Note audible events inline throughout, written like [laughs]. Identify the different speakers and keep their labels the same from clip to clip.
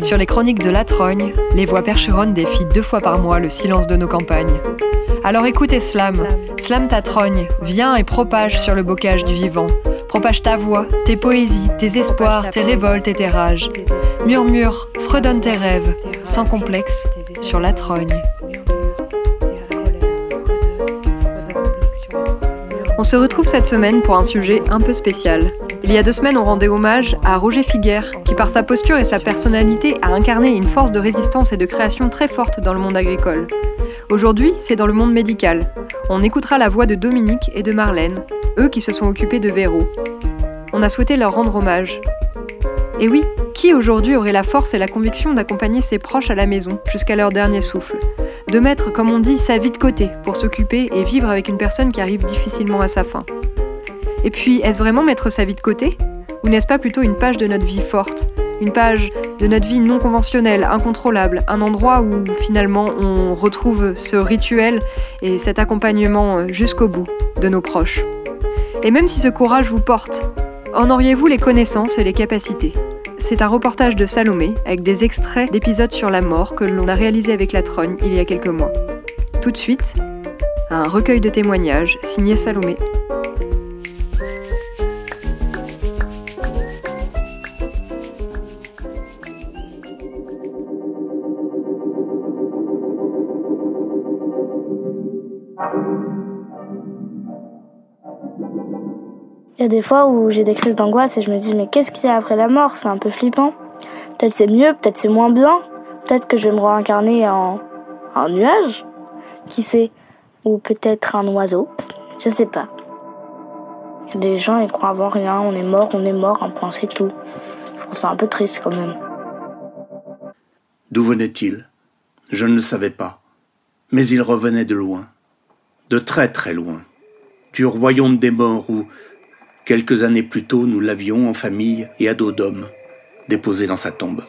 Speaker 1: Sur les chroniques de la Trogne, les voix percheronnes défient deux fois par mois le silence de nos campagnes. Alors écoute Slam, Slam ta trogne, viens et propage sur le bocage du vivant. Propage ta voix, tes poésies, tes espoirs, tes révoltes et tes rages. Murmure, fredonne tes rêves, sans complexe, sur la trogne. On se retrouve cette semaine pour un sujet un peu spécial. Il y a deux semaines, on rendait hommage à Roger Figuère, qui par sa posture et sa personnalité a incarné une force de résistance et de création très forte dans le monde agricole. Aujourd'hui, c'est dans le monde médical. On écoutera la voix de Dominique et de Marlène, eux qui se sont occupés de Véro. On a souhaité leur rendre hommage. Et oui, qui aujourd'hui aurait la force et la conviction d'accompagner ses proches à la maison jusqu'à leur dernier souffle? De mettre, comme on dit, sa vie de côté pour s'occuper et vivre avec une personne qui arrive difficilement à sa fin. Et puis, est-ce vraiment mettre sa vie de côté? Ou n'est-ce pas plutôt une page de notre vie forte? Une page de notre vie non conventionnelle, incontrôlable, un endroit où finalement on retrouve ce rituel et cet accompagnement jusqu'au bout de nos proches. Et même si ce courage vous porte, en auriez-vous les connaissances et les capacités? C'est un reportage de Salomé avec des extraits d'épisodes sur la mort que l'on a réalisé avec la Trogne il y a quelques mois. Tout de suite, un recueil de témoignages signé Salomé.
Speaker 2: Il y a des fois où j'ai des crises d'angoisse et je me dis mais qu'est-ce qu'il y a après la mort? C'est un peu flippant. Peut-être c'est mieux, peut-être c'est moins bien. Peut-être que je vais me réincarner en un nuage. Qui sait? Ou peut-être un oiseau. Je sais pas. Des gens ils croient avant rien, on est mort, on est mort, un point c'est tout. Je trouve ça un peu triste quand même.
Speaker 3: D'où venait-il? Je ne le savais pas. Mais il revenait de loin. De très très loin. Du royaume des morts où Quelques années plus tôt, nous l'avions en famille et à dos d'homme, déposé dans sa tombe.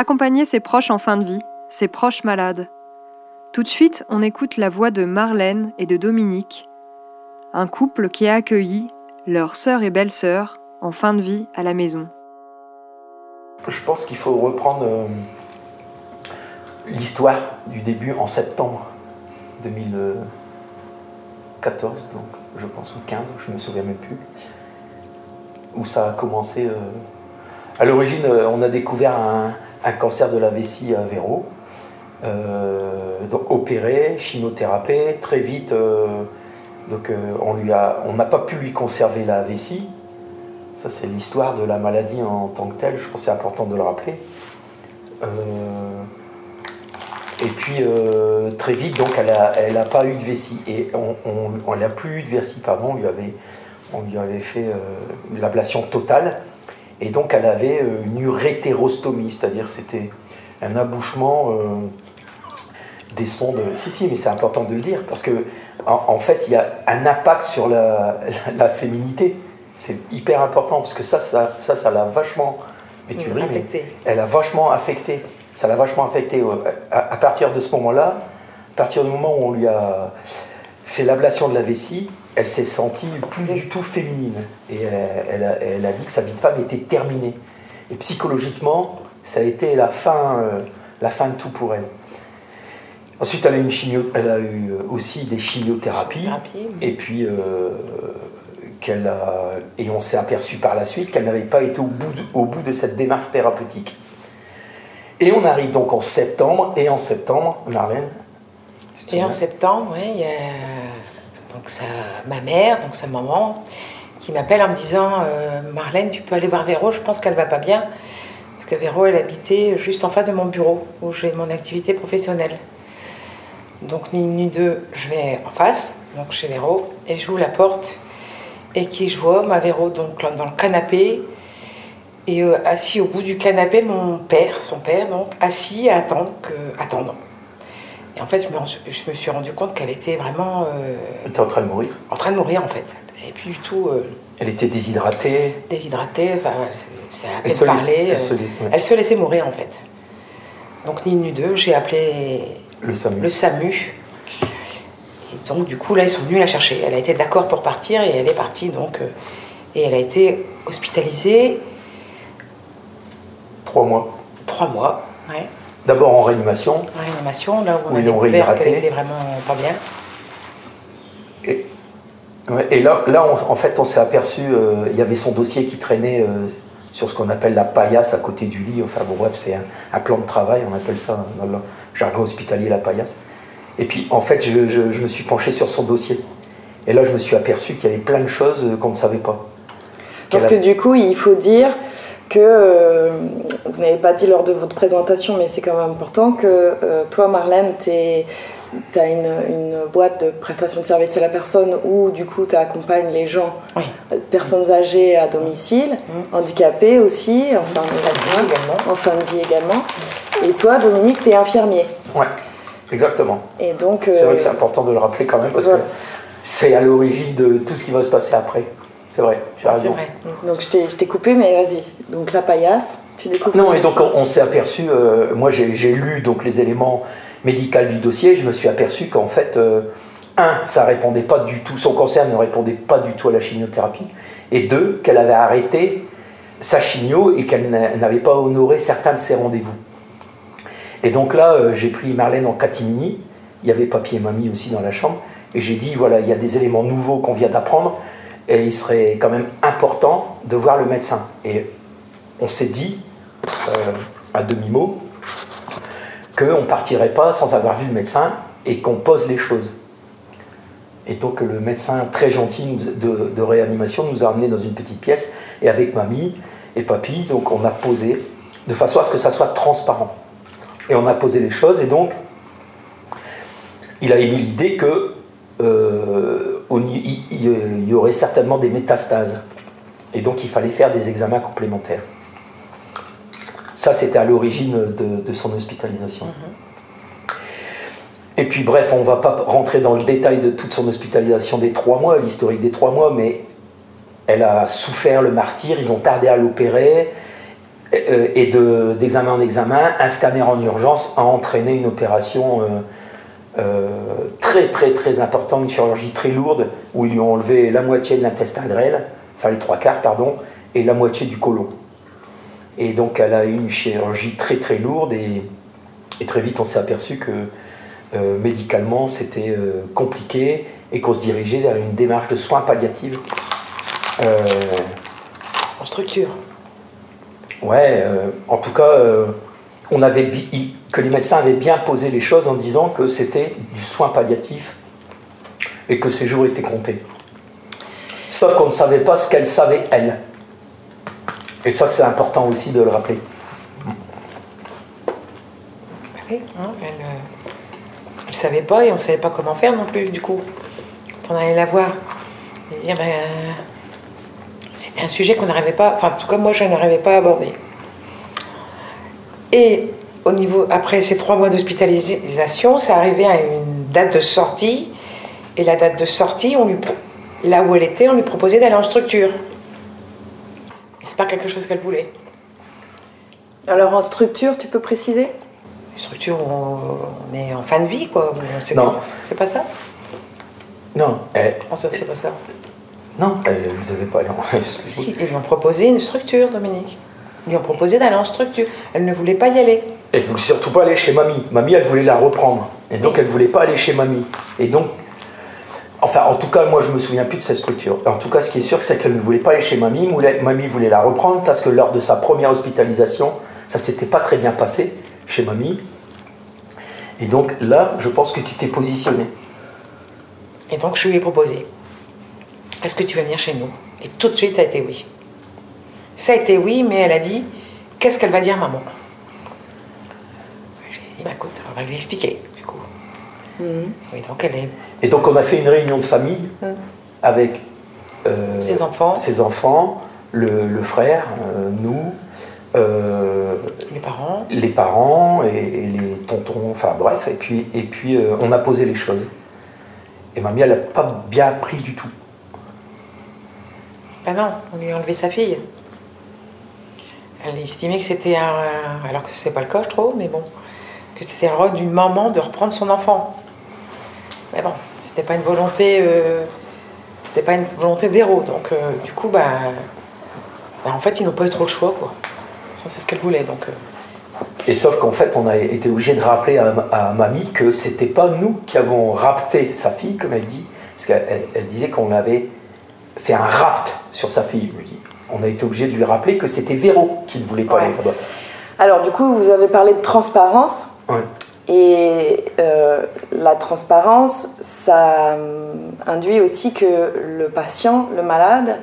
Speaker 1: Accompagner ses proches en fin de vie, ses proches malades. Tout de suite, on écoute la voix de Marlène et de Dominique, un couple qui a accueilli leur sœur et belle-sœur en fin de vie à la maison.
Speaker 4: Je pense qu'il faut reprendre euh, l'histoire du début en septembre 2014, donc je pense, ou 15, je ne me souviens même plus, où ça a commencé. Euh, à l'origine, euh, on a découvert un, un cancer de la vessie à Véro. Euh, donc opéré, chimiothérapie, très vite, euh, donc euh, on lui a, on n'a pas pu lui conserver la vessie. Ça c'est l'histoire de la maladie en tant que telle. Je pense c'est important de le rappeler. et puis très vite, donc elle n'a elle a pas eu de vessie et on, n'a plus eu de vessie, pardon. On lui avait, on lui avait fait l'ablation totale. Et donc elle avait euh, une urétérostomie, c'est-à-dire c'était un abouchement euh, des sondes. Si, si, mais c'est important de le dire, parce que en, fait, il y a un impact sur la, féminité. C'est hyper important, parce que ça, ça, ça, l'a vachement. Mais tu ris, mais elle a vachement affecté. Ça l'a vachement affecté. À, à, partir de ce moment-là, à partir du moment où on lui a fait l'ablation de la vessie, elle s'est sentie plus du tout féminine. Et elle, a, dit que sa vie de femme était terminée. Et psychologiquement, ça a été la fin, euh, la fin de tout pour elle. Ensuite, elle a, une chimio, elle a eu aussi des chimiothérapies. Et puis, euh, qu'elle a, et on s'est aperçu par la suite qu'elle n'avait pas été au bout, de, au bout de cette démarche thérapeutique. Et on arrive donc en septembre, et en septembre, Marlène.
Speaker 5: Et en septembre, oui, il y a donc sa, ma mère, donc sa maman, qui m'appelle en me disant euh, Marlène, tu peux aller voir Véro, je pense qu'elle va pas bien. Parce que Véro, elle habitait juste en face de mon bureau, où j'ai mon activité professionnelle. Donc ni une ni deux, je vais en face, donc chez Véro, et j'ouvre la porte, et qui je vois ma Véro donc dans le canapé, et euh, assis au bout du canapé, mon père, son père, donc assis à attendre que attendre. Et en fait, je me, je me suis rendu compte qu'elle était vraiment.
Speaker 4: Euh, elle était en train de mourir.
Speaker 5: En train de mourir en fait. Et puis du tout. Euh,
Speaker 4: elle était déshydratée.
Speaker 5: Déshydratée, enfin, c'est à peine parler. elle, se, elle se laissait mourir en fait. Donc ni une ni deux, j'ai appelé
Speaker 4: le SAMU.
Speaker 5: le SAMU. Et donc, du coup, là, ils sont venus la chercher. Elle a été d'accord pour partir et elle est partie. Donc, euh, et elle a été hospitalisée.
Speaker 4: Trois mois.
Speaker 5: Trois mois, ouais.
Speaker 4: D'abord en réanimation.
Speaker 5: En réanimation, là où on a découvert qu'elle était vraiment pas bien.
Speaker 4: Et, et là, là en fait, on s'est aperçu, euh, il y avait son dossier qui traînait euh, sur ce qu'on appelle la paillasse à côté du lit. Enfin bon, bref, c'est un, plan de travail, on appelle ça dans le jargon hospitalier la paillasse. Et puis en fait, je, me suis penché sur son dossier. Et là, je me suis aperçu qu'il y avait plein de choses qu'on ne savait pas.
Speaker 6: Parce que du coup, il faut dire que, euh, vous n'avez pas dit lors de votre présentation, mais c'est quand même important, que euh, toi, Marlène, tu as une, boîte de prestation de services à la personne où du coup tu accompagnes les gens, personnes âgées à domicile, mmh. handicapées aussi, en fin, de, en fin de vie également. Et toi, Dominique, tu es infirmier.
Speaker 4: Ouais, exactement.
Speaker 6: Et donc.
Speaker 4: c'est vrai que c'est euh, important de le rappeler quand même parce que c'est à l'origine de tout ce qui va se passer après. C'est vrai, tu as raison. Vrai.
Speaker 6: Donc je t'ai coupé, mais vas-y. Donc la paillasse, tu découvres.
Speaker 4: Non, et donc on, s'est aperçu, euh, moi j'ai lu donc les éléments médical du dossier, je me suis aperçu qu'en fait, euh, un, ça répondait pas du tout, son cancer ne répondait pas du tout à la chimiothérapie, et deux, qu'elle avait arrêté sa chimio et qu'elle n'avait pas honoré certains de ses rendez-vous. Et donc là, euh, j'ai pris Marlène en catimini, il y avait papy et mamie aussi dans la chambre, et j'ai dit, voilà, il y a des éléments nouveaux qu'on vient d'apprendre, et il serait quand même important de voir le médecin. Et on s'est dit, euh, à demi-mot, qu'on ne partirait pas sans avoir vu le médecin et qu'on pose les choses. Et donc le médecin très gentil de, réanimation nous a amenés dans une petite pièce et avec mamie et papy, donc on a posé de façon à ce que ça soit transparent. Et on a posé les choses et donc il a émis l'idée que euh, il y aurait certainement des métastases et donc il fallait faire des examens complémentaires. Ça, c'était à l'origine de, son hospitalisation. Et puis bref, on ne va pas rentrer dans le détail de toute son hospitalisation des trois mois, l'historique des trois mois, mais elle a souffert le martyr, ils ont tardé à l'opérer, euh, et d'examen en examen, un scanner en urgence a entraîné une opération euh, euh, très très très importante, une chirurgie très lourde, où ils lui ont enlevé la moitié de l'intestin grêle, enfin les trois quarts, pardon, et la moitié du côlon. Et donc elle a eu une chirurgie très très lourde et, très vite on s'est aperçu que euh, médicalement c'était euh, compliqué et qu'on se dirigeait vers une démarche de soins palliatifs.
Speaker 5: Euh, en structure
Speaker 4: Ouais, en tout cas, on avait, que les médecins avaient bien posé les choses en disant que c'était du soin palliatif et que ces jours étaient comptés. Sauf qu'on ne savait pas ce qu'elle savait, elle. Et ça, c'est important aussi de le rappeler.
Speaker 5: Elle ne savait pas et on ne savait pas comment faire non plus, du coup. Quand on allait la voir, ben, c'était un sujet qu'on n'arrivait pas, enfin, en tout cas, moi, je n'arrivais pas à aborder. Et au niveau, après ces trois mois d'hospitalisation, ça arrivait à une date de sortie. Et la date de sortie, on lui, là où elle était, on lui proposait d'aller en structure c'est pas quelque chose qu'elle voulait.
Speaker 6: Alors en structure, tu peux préciser?
Speaker 5: Structure, on, est en fin de vie, quoi.
Speaker 4: non.
Speaker 5: C'est pas ça?
Speaker 4: Non.
Speaker 5: Elle, c'est pas ça
Speaker 4: Non, vous n'avez pas aller en [laughs]
Speaker 5: Si, ils lui ont proposé une structure, Dominique. Lui ont proposé d'aller en structure. Elle ne voulait pas y aller.
Speaker 4: Elle ne voulait surtout pas aller chez mamie. Mamie, elle voulait la reprendre. Et donc, elle ne voulait pas aller chez mamie. Et donc, Enfin, en tout cas, moi, je me souviens plus de cette structure. En tout cas, ce qui est sûr, c'est qu'elle ne voulait pas aller chez mamie. Mamie voulait la reprendre parce que lors de sa première hospitalisation, ça s'était pas très bien passé chez mamie. Et donc là, je pense que tu t'es positionné.
Speaker 5: Et donc, je lui ai proposé Est-ce que tu veux venir chez nous? Et tout de suite, ça a été oui. Ça a été oui, mais elle a dit Qu'est-ce qu'elle va dire, maman? J'ai dit Bah écoute, on va lui expliquer, du coup. Oui, donc elle est.
Speaker 4: Et donc on a fait une réunion de famille
Speaker 5: Mhm.
Speaker 4: avec euh,
Speaker 5: Ses enfants.
Speaker 4: ses enfants, le, le frère, euh, nous, euh,
Speaker 5: Les parents.
Speaker 4: les parents et, et les tontons, enfin bref, et puis, et puis euh, on a posé les choses. Et mamie, elle n'a pas bien pris du tout.
Speaker 5: Ah non, on lui a enlevé sa fille. Elle estimait que c'était un. Alors que c'est pas le cas, je trouve, mais bon. Que c'était le rôle d'une maman de reprendre son enfant. Mais bon, c'était pas une volonté. euh, C'était pas une volonté d'héros. Donc, euh, du coup, bah, bah, En fait, ils n'ont pas eu trop le choix, quoi. C'est ce qu'elle voulait, donc. euh,
Speaker 4: Et sauf qu'en fait, on a été obligé de rappeler à, mamie que c'était pas nous qui avons rapté sa fille, comme elle dit, parce qu'elle elle- elle disait qu'on avait fait un rapt sur sa fille. On a été obligé de lui rappeler que c'était Véro qui ne voulait pas
Speaker 6: Ouais.
Speaker 4: aller là-bas.
Speaker 6: Alors du coup, vous avez parlé de transparence.
Speaker 4: Ouais.
Speaker 6: Et euh, la transparence, ça euh, induit aussi que le patient, le malade,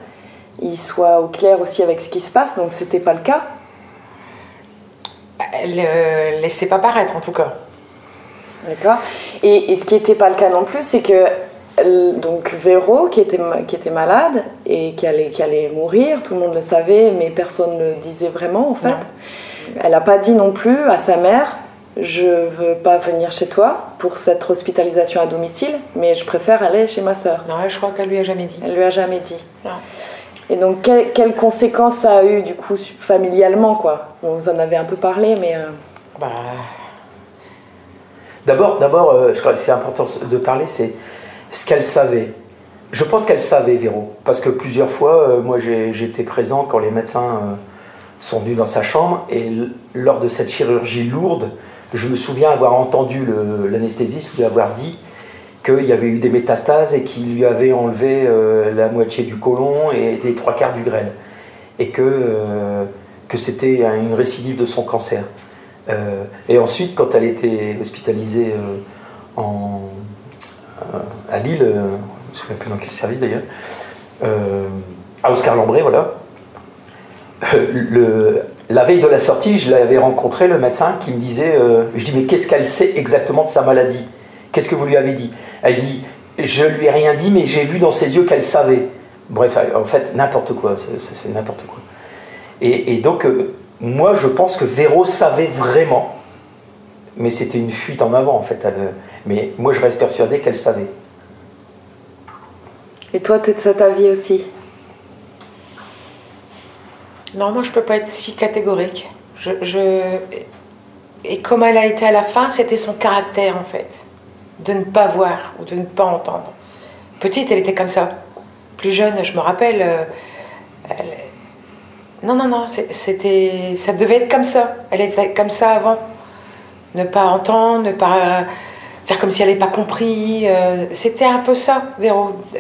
Speaker 6: il soit au clair aussi avec ce qui se passe. Donc c'était pas le cas.
Speaker 5: Elle euh, laissait pas paraître, en tout cas.
Speaker 6: D'accord. Et, et ce qui n'était pas le cas non plus, c'est que donc Véro, qui était, qui était malade et qui allait, qui allait mourir, tout le monde le savait, mais personne ne le disait vraiment en fait.
Speaker 5: Non.
Speaker 6: Elle n'a pas dit non plus à sa mère Je veux pas venir chez toi pour cette hospitalisation à domicile, mais je préfère aller chez ma sœur.
Speaker 5: Non, je crois qu'elle lui a jamais dit.
Speaker 6: Elle lui a jamais dit.
Speaker 5: Non.
Speaker 6: Et donc, quelles quelles conséquences ça a eu du coup familialement quoi? Vous en avez un peu parlé, mais. euh,
Speaker 5: Bah,
Speaker 4: D'abord, d'abord, euh, je crois que c'est important de parler, c'est ce qu'elle savait. Je pense qu'elle savait, Véro, parce que plusieurs fois, euh, moi j'étais présent quand les médecins euh, sont venus dans sa chambre, et lors de cette chirurgie lourde, je me souviens avoir entendu l'anesthésiste lui avoir dit qu'il y avait eu des métastases et qu'il lui avait enlevé euh, la moitié du côlon et les trois quarts du grêle, et que, que c'était une récidive de son cancer. Et ensuite, quand elle était hospitalisée en, à Lille, euh, je ne souviens plus dans quel service d'ailleurs, euh, à Oscar Lambré, voilà. Euh, la veille de la sortie, je l'avais rencontré, le médecin, qui me disait, euh, je dis, mais qu'est-ce qu'elle sait exactement de sa maladie? Qu'est-ce que vous lui avez dit? Elle dit, je lui ai rien dit, mais j'ai vu dans ses yeux qu'elle savait. Bref, en fait, n'importe quoi, c'est- n'importe quoi. Et, donc, euh, moi, je pense que Véro savait vraiment, mais c'était une fuite en avant, en fait. elle- mais moi, je reste persuadé qu'elle savait.
Speaker 6: Et toi, t'es de cet avis aussi?
Speaker 5: Non, moi je peux pas être si catégorique. Je, je- Et comme elle a été à la fin, c'était son caractère en fait. De ne pas voir ou de ne pas entendre. Petite, elle était comme ça. Plus jeune, je me rappelle. euh, elle- Non, non, non, c'était, ça devait être comme ça. Elle était comme ça avant. Ne pas entendre, ne pas euh, faire comme si elle n'avait pas compris. euh, C'était un peu ça, Véro. Euh,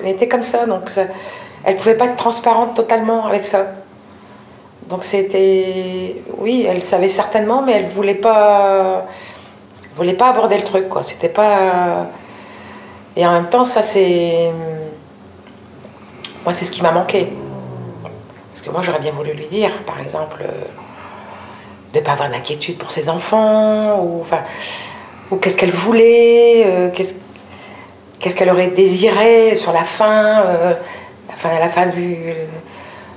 Speaker 5: Elle était comme ça, donc ça- elle pouvait pas être transparente totalement avec ça. Donc c'était, oui, elle savait certainement, mais elle voulait pas, voulait pas aborder le truc, quoi. C'était pas. Et en même temps, ça c'est, moi c'est ce qui m'a manqué. Parce que moi j'aurais bien voulu lui dire, par exemple, de pas avoir d'inquiétude pour ses enfants, ou enfin, ou qu'est-ce qu'elle voulait, euh, qu'est-ce qu'est-ce qu'elle aurait désiré sur la fin, euh, la fin à la fin du,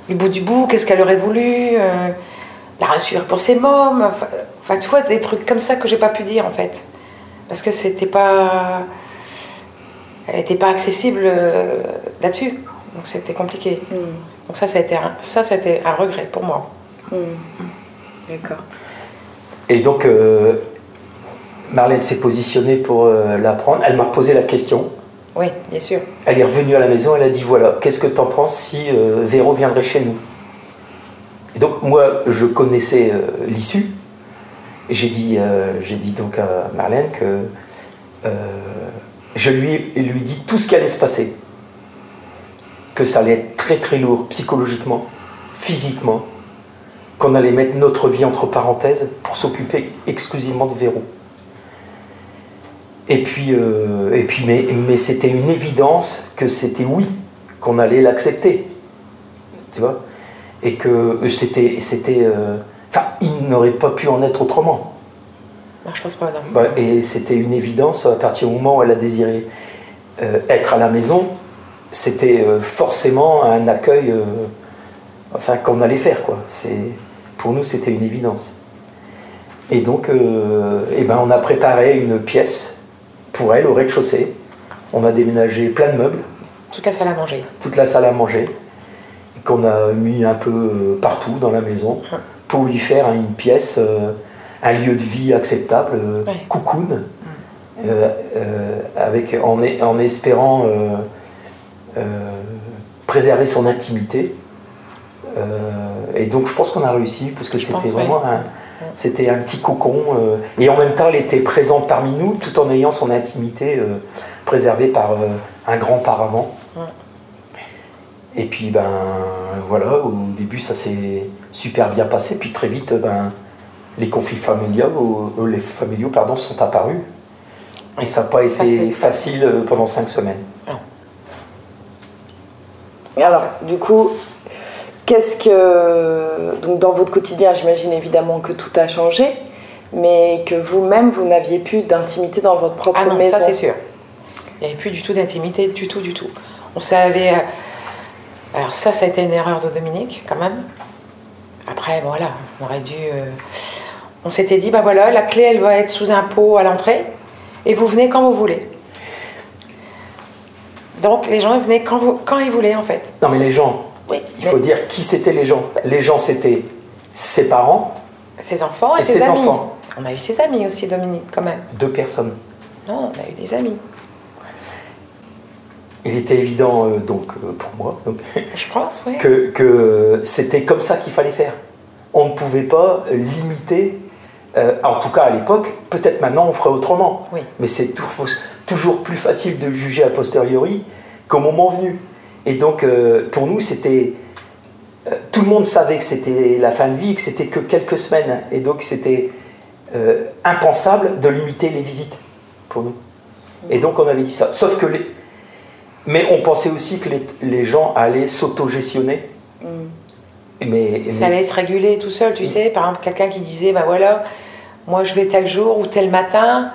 Speaker 5: du bout du bout, qu'est-ce qu'elle aurait voulu, euh, la rassurer pour ses mômes, enfin, enfin, tu vois, des trucs comme ça que j'ai pas pu dire en fait. Parce que c'était pas. Elle n'était pas accessible euh, là-dessus. Donc c'était compliqué.
Speaker 6: Hmm,
Speaker 5: Donc ça, ça a été un, ça, été un regret pour moi.
Speaker 6: hmm. D'accord.
Speaker 4: Et donc, euh, Marlène s'est positionnée pour euh, la prendre. Elle m'a posé la question.
Speaker 5: Oui, bien sûr.
Speaker 4: Elle est revenue à la maison, elle a dit voilà, qu'est-ce que tu en penses si euh, Véro viendrait chez nous? Et donc moi, je connaissais euh, l'issue. J'ai dit, j'ai dit donc à Marlène que je lui, lui ai dit tout ce qui allait se passer. Que ça allait être très très lourd psychologiquement, physiquement, qu'on allait mettre notre vie entre parenthèses pour s'occuper exclusivement de Véro. Et puis, euh, et puis mais, mais c'était une évidence que c'était oui, qu'on allait l'accepter. Tu vois? Et que c'était. c'était euh, Enfin, il n'aurait pas pu en être autrement.
Speaker 5: je pense pas, non.
Speaker 4: Bah, et c'était une évidence à partir du moment où elle a désiré euh, être à la maison, c'était euh, forcément un accueil euh, enfin, qu'on allait faire. Quoi. Pour nous, c'était une évidence. Et donc, eh ben, on a préparé une pièce pour elle au rez-de-chaussée. On a déménagé plein de meubles.
Speaker 5: Toute la salle à manger.
Speaker 4: Toute la salle à manger. Qu'on a mis un peu partout dans la maison hum. pour lui faire une pièce un lieu de vie acceptable, euh, cocoon, euh, euh, avec, en, en espérant préserver son intimité. Et donc je pense qu'on a réussi, parce que c'était vraiment un, c'était un petit cocon. et en même temps, elle était présente parmi nous, tout en ayant son intimité préservée par un grand paravent. Et puis, ben voilà, au début, ça s'est super bien passé. Puis très vite, ben, les conflits familiaux, les familiaux pardon, sont apparus. Et ça n'a pas été facile euh, pendant cinq semaines. Ah.
Speaker 6: Alors, du coup, qu'est-ce que. Donc, dans votre quotidien, j'imagine évidemment que tout a changé, mais que vous-même, vous, n'aviez plus d'intimité dans votre propre
Speaker 5: ah non,
Speaker 6: maison.
Speaker 5: Ça, c'est sûr. Il n'y avait plus du tout d'intimité, du tout, du tout. On savait. Euh, alors, ça, ça a été une erreur de Dominique, quand même. Après, voilà, on aurait dû. Euh, on s'était dit, bah voilà, la clé, elle va être sous un pot à l'entrée, et vous venez quand vous voulez. Donc les gens ils venaient quand, quand ils voulaient en fait.
Speaker 4: Non mais les gens, il faut dire qui c'était les gens. Les gens c'était ses parents,
Speaker 5: ses enfants et, ses, amis. Enfants. On a eu ses amis aussi Dominique quand même.
Speaker 4: Deux personnes.
Speaker 5: Non, on a eu des amis.
Speaker 4: Il était évident euh, donc euh, pour moi [laughs]
Speaker 5: Je pense, oui.
Speaker 4: que, que c'était comme ça qu'il fallait faire. On ne pouvait pas limiter euh, en tout cas à l'époque, peut-être maintenant on ferait autrement. Mais c'est toujours plus facile de juger a posteriori qu'au moment venu. Et donc pour nous, c'était. Euh, tout le monde savait que c'était la fin de vie, que c'était que quelques semaines. Et donc c'était impensable de limiter les visites pour nous. Et donc on avait dit ça. Sauf que les. Mais on pensait aussi que les, gens allaient s'autogestionner. Mm.
Speaker 5: Mais, ça allait se réguler tout seul, tu sais. Par exemple, quelqu'un qui disait, bah voilà, moi je vais tel jour ou tel matin,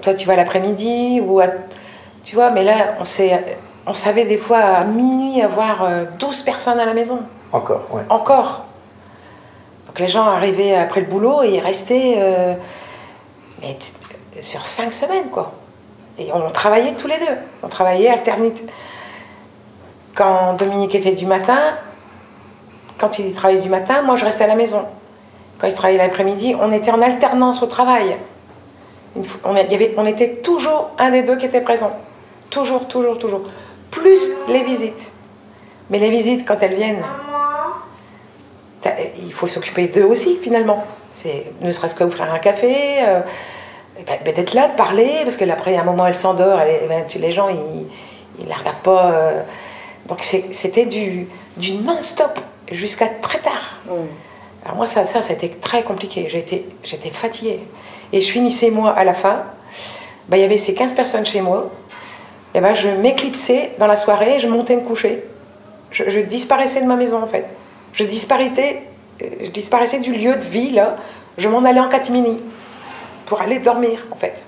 Speaker 5: toi tu vas l'après-midi, ou tu vois, mais là on, on savait des fois à minuit avoir 12 euh, personnes à la maison.
Speaker 4: Encore.
Speaker 5: Encore. Donc les gens arrivaient après le boulot et ils restaient euh, sur 5 semaines, quoi. Et on travaillait tous les deux. On travaillait alternité. Quand Dominique était du matin, quand il travaillait du matin, moi je restais à la maison. Quand il travaillait l'après-midi, on était en alternance au travail. On, on était toujours un des deux qui était présent. Toujours, toujours, toujours. Plus les visites. Mais les visites, quand elles viennent, il faut s'occuper d'eux aussi, finalement. C'est ne serait-ce que faire un café, euh, ben, ben, d'être là, de parler, parce que après, à un moment, elle s'endort, ben, les gens, ils ne la regardent pas. Euh. donc c'était du, du non-stop jusqu'à très tard. Mm. Alors moi, ça, ça, c'était très compliqué. J'étais, fatiguée. Et je finissais, moi, à la fin, il y avait ces 15 personnes chez moi. Et ben, je m'éclipsais dans la soirée et je montais me coucher. Je, disparaissais de ma maison, en fait. Je disparaissais, je disparaissais du lieu de vie, là. Je m'en allais en catimini pour aller dormir, en fait.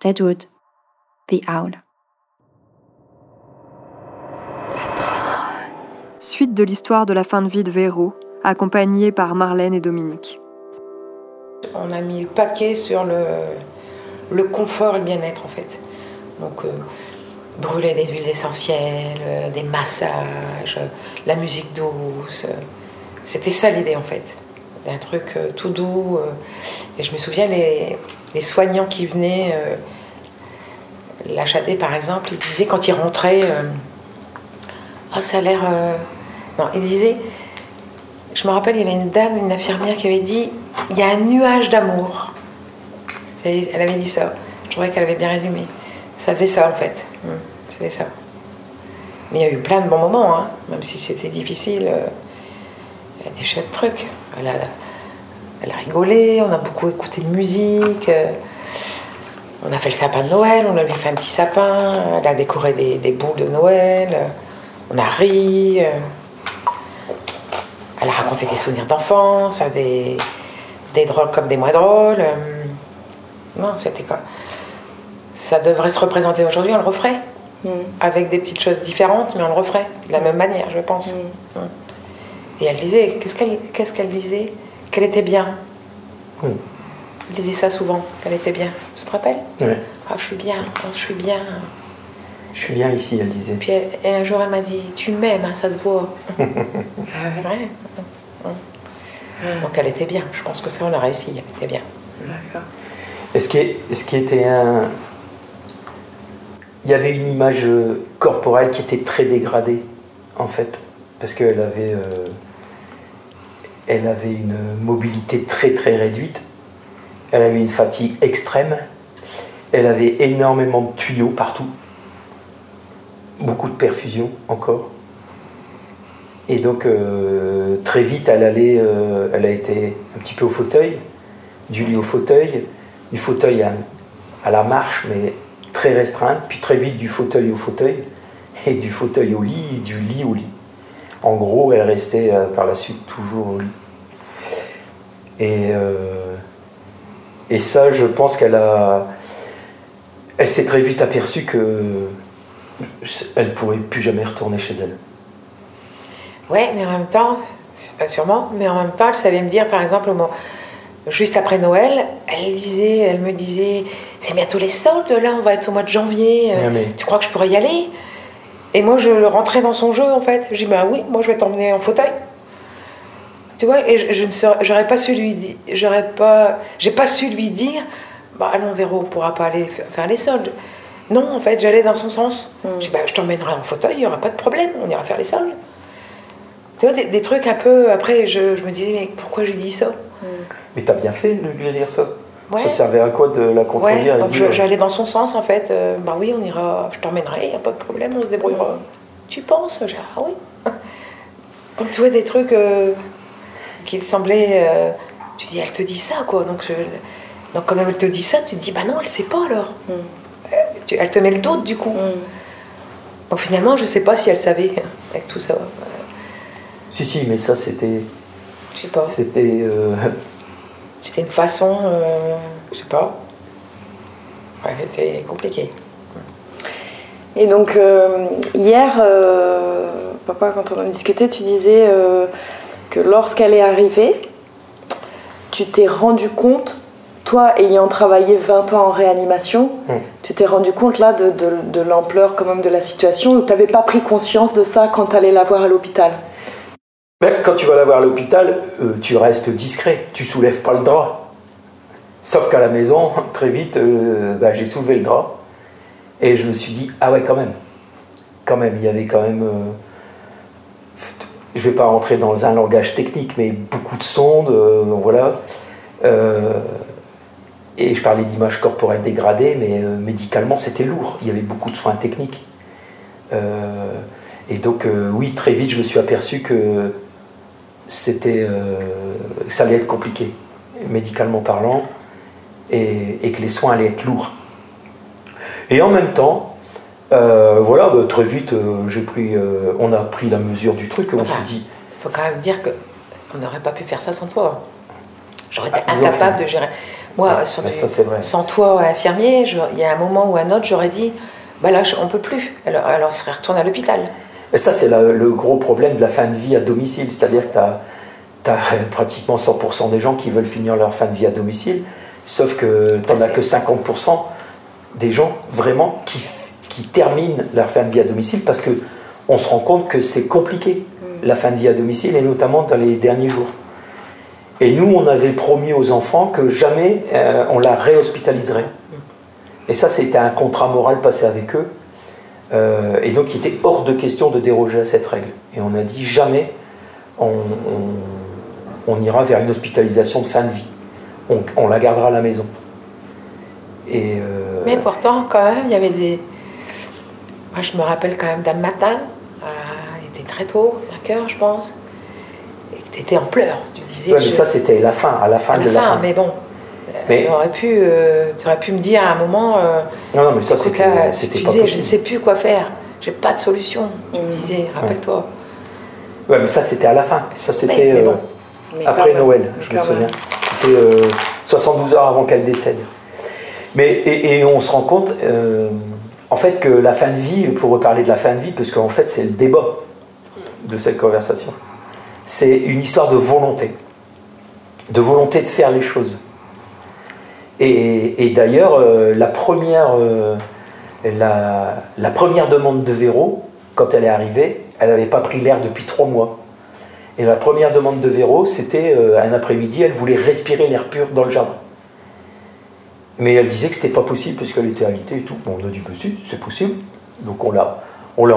Speaker 7: Deadwood, The Owl.
Speaker 1: Suite de l'histoire de la fin de vie de Véro, accompagnée par Marlène et Dominique.
Speaker 5: On a mis le paquet sur le, le confort et le bien-être en fait. Donc euh, brûler des huiles essentielles, euh, des massages, euh, la musique douce. C'était ça l'idée en fait. Un truc euh, tout doux. euh, et je me souviens les, soignants qui venaient, euh, l'HAD par exemple, ils disaient quand ils rentraient, ah ça a l'air... Non, ils disaient, je me rappelle, il y avait une dame, une infirmière qui avait dit, il y a un nuage d'amour. Elle avait dit ça. Je trouvais qu'elle avait bien résumé. Ça faisait ça en fait. Mm, Ça faisait ça. Mais il y a eu plein de bons moments, hein, même si c'était difficile. Y a des chouettes de trucs. Elle a, elle a rigolé, on a beaucoup écouté de musique. euh, On a fait le sapin de Noël, on a lui fait un petit sapin. Elle a décoré des, des boules de Noël. euh, On a ri. euh, Elle a raconté des souvenirs d'enfance, des, des drôles comme des moins drôles. Non, c'était quoi? Ça devrait se représenter aujourd'hui, on le referait.
Speaker 6: Mm.
Speaker 5: Avec des petites choses différentes, mais on le referait de la même manière, je pense.
Speaker 6: Mm.
Speaker 5: Mm. Et elle disait, qu'est-ce qu'elle qu'est-ce qu'elle disait Qu'elle était bien.
Speaker 4: Oui.
Speaker 5: Elle disait ça souvent, qu'elle était bien. Tu te rappelles
Speaker 4: Ouais.
Speaker 5: Ah, je suis bien, ah, je suis bien.
Speaker 4: Je suis bien ici, elle disait.
Speaker 5: Puis elle- et un jour, elle m'a dit, tu m'aimes, hein, ça se voit. [laughs] ah, c'est vrai. Donc elle était bien. Je pense que ça, on a réussi. Elle était bien.
Speaker 6: D'accord.
Speaker 4: Et ce qui, est- ce qui était un. Il y avait une image euh, corporelle qui était très dégradée, en fait, parce qu'elle avait, euh, elle avait une mobilité très très réduite, elle avait une fatigue extrême, elle avait énormément de tuyaux partout, beaucoup de perfusion encore. Et donc euh, très vite, elle allait, euh, elle a été un petit peu au fauteuil, du lit au fauteuil, du fauteuil à, à la marche, mais très restreinte, puis très vite du fauteuil au fauteuil, et du fauteuil au lit, et du lit au lit. En gros, elle restait euh, par la suite toujours au lit. Et, euh, et ça, je pense qu'elle a. Elle s'est très vite aperçue que elle pourrait plus jamais retourner chez elle.
Speaker 5: Ouais, mais en même temps, sûrement, mais en même temps, elle savait me dire, par exemple, au moment- juste après Noël, elle disait, elle me disait, c'est bientôt les soldes, là, on va être au mois de janvier. euh,
Speaker 4: Ouais, mais-
Speaker 5: Tu crois que je pourrais y aller? Et moi, je rentrais dans son jeu, en fait. Je dis, bah oui, moi, je vais t'emmener en fauteuil. Tu vois, et je, je ne j'aurais pas su lui dire, j'aurais pas, j'ai pas su lui dire, bah allons Véro, on pourra pas aller faire les soldes. Non, en fait, j'allais dans son sens. Je dis, bah, je t'emmènerai en fauteuil, il y aura pas de problème, on ira faire les soldes. Tu vois, des, des trucs un peu. Après, je, je me disais, mais pourquoi j'ai dit ça?
Speaker 4: Mais t'as bien fait de lui dire ça.
Speaker 5: Ouais.
Speaker 4: Ça servait à quoi de la
Speaker 5: Ouais,
Speaker 4: contredire dire,
Speaker 5: j'allais dans son sens en fait. Euh, bah oui, on ira, je t'emmènerai, il n'y a pas de problème, on se débrouillera. Tu penses J'ai Ah oui. [laughs] Donc tu vois des trucs euh, qui semblaient. euh, tu dis, elle te dit ça quoi. Donc, je, donc quand elle te dit ça, tu te dis, bah non, elle sait pas alors.
Speaker 6: Mm.
Speaker 5: Euh, tu- elle te met le doute du coup.
Speaker 6: Mm.
Speaker 5: Donc finalement, je sais pas si elle savait [laughs] avec tout ça.
Speaker 4: Si, si, mais ça c'était.
Speaker 5: Je sais pas.
Speaker 4: C'était.
Speaker 5: C'était une façon, euh, je sais pas. Ouais, c'était compliqué.
Speaker 6: Et donc, euh, hier, euh, papa, quand on en discutait, tu disais euh, que lorsqu'elle est arrivée, tu t'es rendu compte, toi ayant travaillé 20 ans en réanimation,
Speaker 4: Mm.
Speaker 6: tu t'es rendu compte là de, de- de l'ampleur quand même de la situation, tu n'avais pas pris conscience de ça quand tu allais la voir à l'hôpital?
Speaker 4: Ben, quand tu vas la voir à l'hôpital, euh, tu restes discret, tu soulèves pas le drap. Sauf qu'à la maison, [laughs] très vite, euh, ben, j'ai soulevé le drap et je me suis dit ah ouais quand même, quand même, il y avait quand même. euh, je vais pas rentrer dans un langage technique, mais beaucoup de sondes, euh, voilà. Et je parlais d'image corporelle dégradée, mais médicalement c'était lourd. Il y avait beaucoup de soins techniques. Et donc oui, très vite, je me suis aperçu que c'était, euh, ça allait être compliqué, médicalement parlant, et, et que les soins allaient être lourds. Et en même temps, euh, voilà, bah, très vite, euh, j'ai pris, on a pris la mesure du truc, on
Speaker 5: Enfin,
Speaker 4: s'est dit,
Speaker 5: faut quand même dire que on n'aurait pas pu faire ça sans toi. J'aurais été
Speaker 4: Ah,
Speaker 5: incapable de gérer. Moi, sur
Speaker 4: ça, vrai.
Speaker 5: sans toi, infirmier, il y a un moment ou un autre, j'aurais dit, bah là, on peut plus. Alors, alors, on serait retourné à l'hôpital.
Speaker 4: Et ça, c'est le gros problème de la fin de vie à domicile. C'est-à-dire que tu as, [laughs] pratiquement 100% des gens qui veulent finir leur fin de vie à domicile, sauf que tu n'en as que 50% des gens vraiment qui, qui terminent leur fin de vie à domicile parce que on se rend compte que c'est compliqué, la fin de vie à domicile, et notamment dans les derniers jours. Et nous, on avait promis aux enfants que jamais euh, on la réhospitaliserait. Et ça, c'était un contrat moral passé avec eux. Euh, et donc, il était hors de question de déroger à cette règle. Et on a dit jamais on, on- on ira vers une hospitalisation de fin de vie. On, on la gardera à la maison. Et euh,
Speaker 5: Mais pourtant, quand même, il y avait des. Moi, je me rappelle quand même d'un matin, euh, il était très tôt, 5 heures, je pense, et que tu étais en pleurs. Tu disais.
Speaker 4: ouais, mais
Speaker 5: je-
Speaker 4: ça, c'était la fin, à la fin
Speaker 5: à
Speaker 4: de
Speaker 5: la fin. mais bon.
Speaker 4: Mais-
Speaker 5: tu aurais pu, euh, tu aurais pu me dire à un moment, euh,
Speaker 4: Non, non, mais ça, c'était
Speaker 5: tu disais, je ne sais plus quoi faire, j'ai pas de solution. Tu
Speaker 6: Mm.
Speaker 5: disais, rappelle-toi.
Speaker 4: Ouais, mais ça, c'était à la fin. Ça, c'était euh,
Speaker 5: bon.
Speaker 4: Après
Speaker 6: même,
Speaker 4: Noël, je me souviens. C'était euh, 72 heures avant qu'elle décède. Mais, et, et on se rend compte, en fait, que la fin de vie, pour reparler de la fin de vie, parce qu'en fait, c'est le débat de cette conversation, c'est une histoire de volonté. De volonté de faire les choses. Et, d'ailleurs, euh, la, première, euh, la, première demande de Véro, quand elle est arrivée, elle n'avait pas pris l'air depuis trois mois. Et la première demande de Véro, c'était euh, un après-midi, elle voulait respirer l'air pur dans le jardin. Mais elle disait que c'était pas possible parce qu'elle était alitée et tout. Bon, on a dit, bah, si, c'est possible. Donc on l'a, on l'a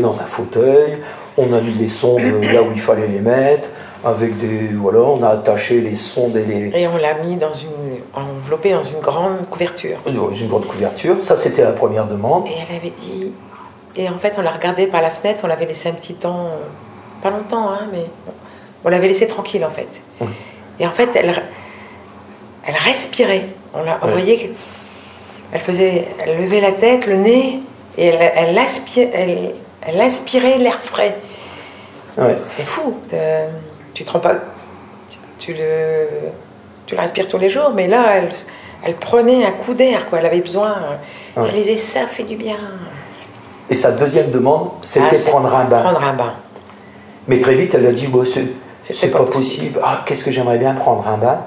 Speaker 4: dans un fauteuil, on a mis les sondes là où il fallait les mettre, avec des. Voilà, on a attaché les sondes et les.
Speaker 5: Et on l'a mis dans une, enveloppé dans une grande couverture.
Speaker 4: une grande couverture. Ça, c'était la première demande.
Speaker 5: Et elle avait dit. Et en fait, on l'a regardé par la fenêtre, on l'avait laissé un petit temps, pas longtemps, hein, mais on l'avait laissé tranquille en fait. Et en fait, elle, elle respirait. On, l'a, on
Speaker 4: Oui.
Speaker 5: voyait qu'elle faisait, elle levait la tête, le nez, et elle, elle, aspire- elle, elle aspirait l'air frais.
Speaker 4: Ouais.
Speaker 5: C'est fou. de- tu te rends pas. Tu, tu le, tu le respires tous les jours, mais là, elle, elle prenait un coup d'air, quoi. Elle avait besoin.
Speaker 4: Ouais.
Speaker 5: Elle disait ça fait du bien.
Speaker 4: Et sa deuxième demande, c'était
Speaker 5: Ah,
Speaker 4: prendre un bain.
Speaker 5: Prendre un bain.
Speaker 4: Mais très vite, elle a dit bon, c'est,
Speaker 5: pas
Speaker 4: pas
Speaker 5: possible.
Speaker 4: possible. Ah, qu'est-ce que j'aimerais bien prendre un bain.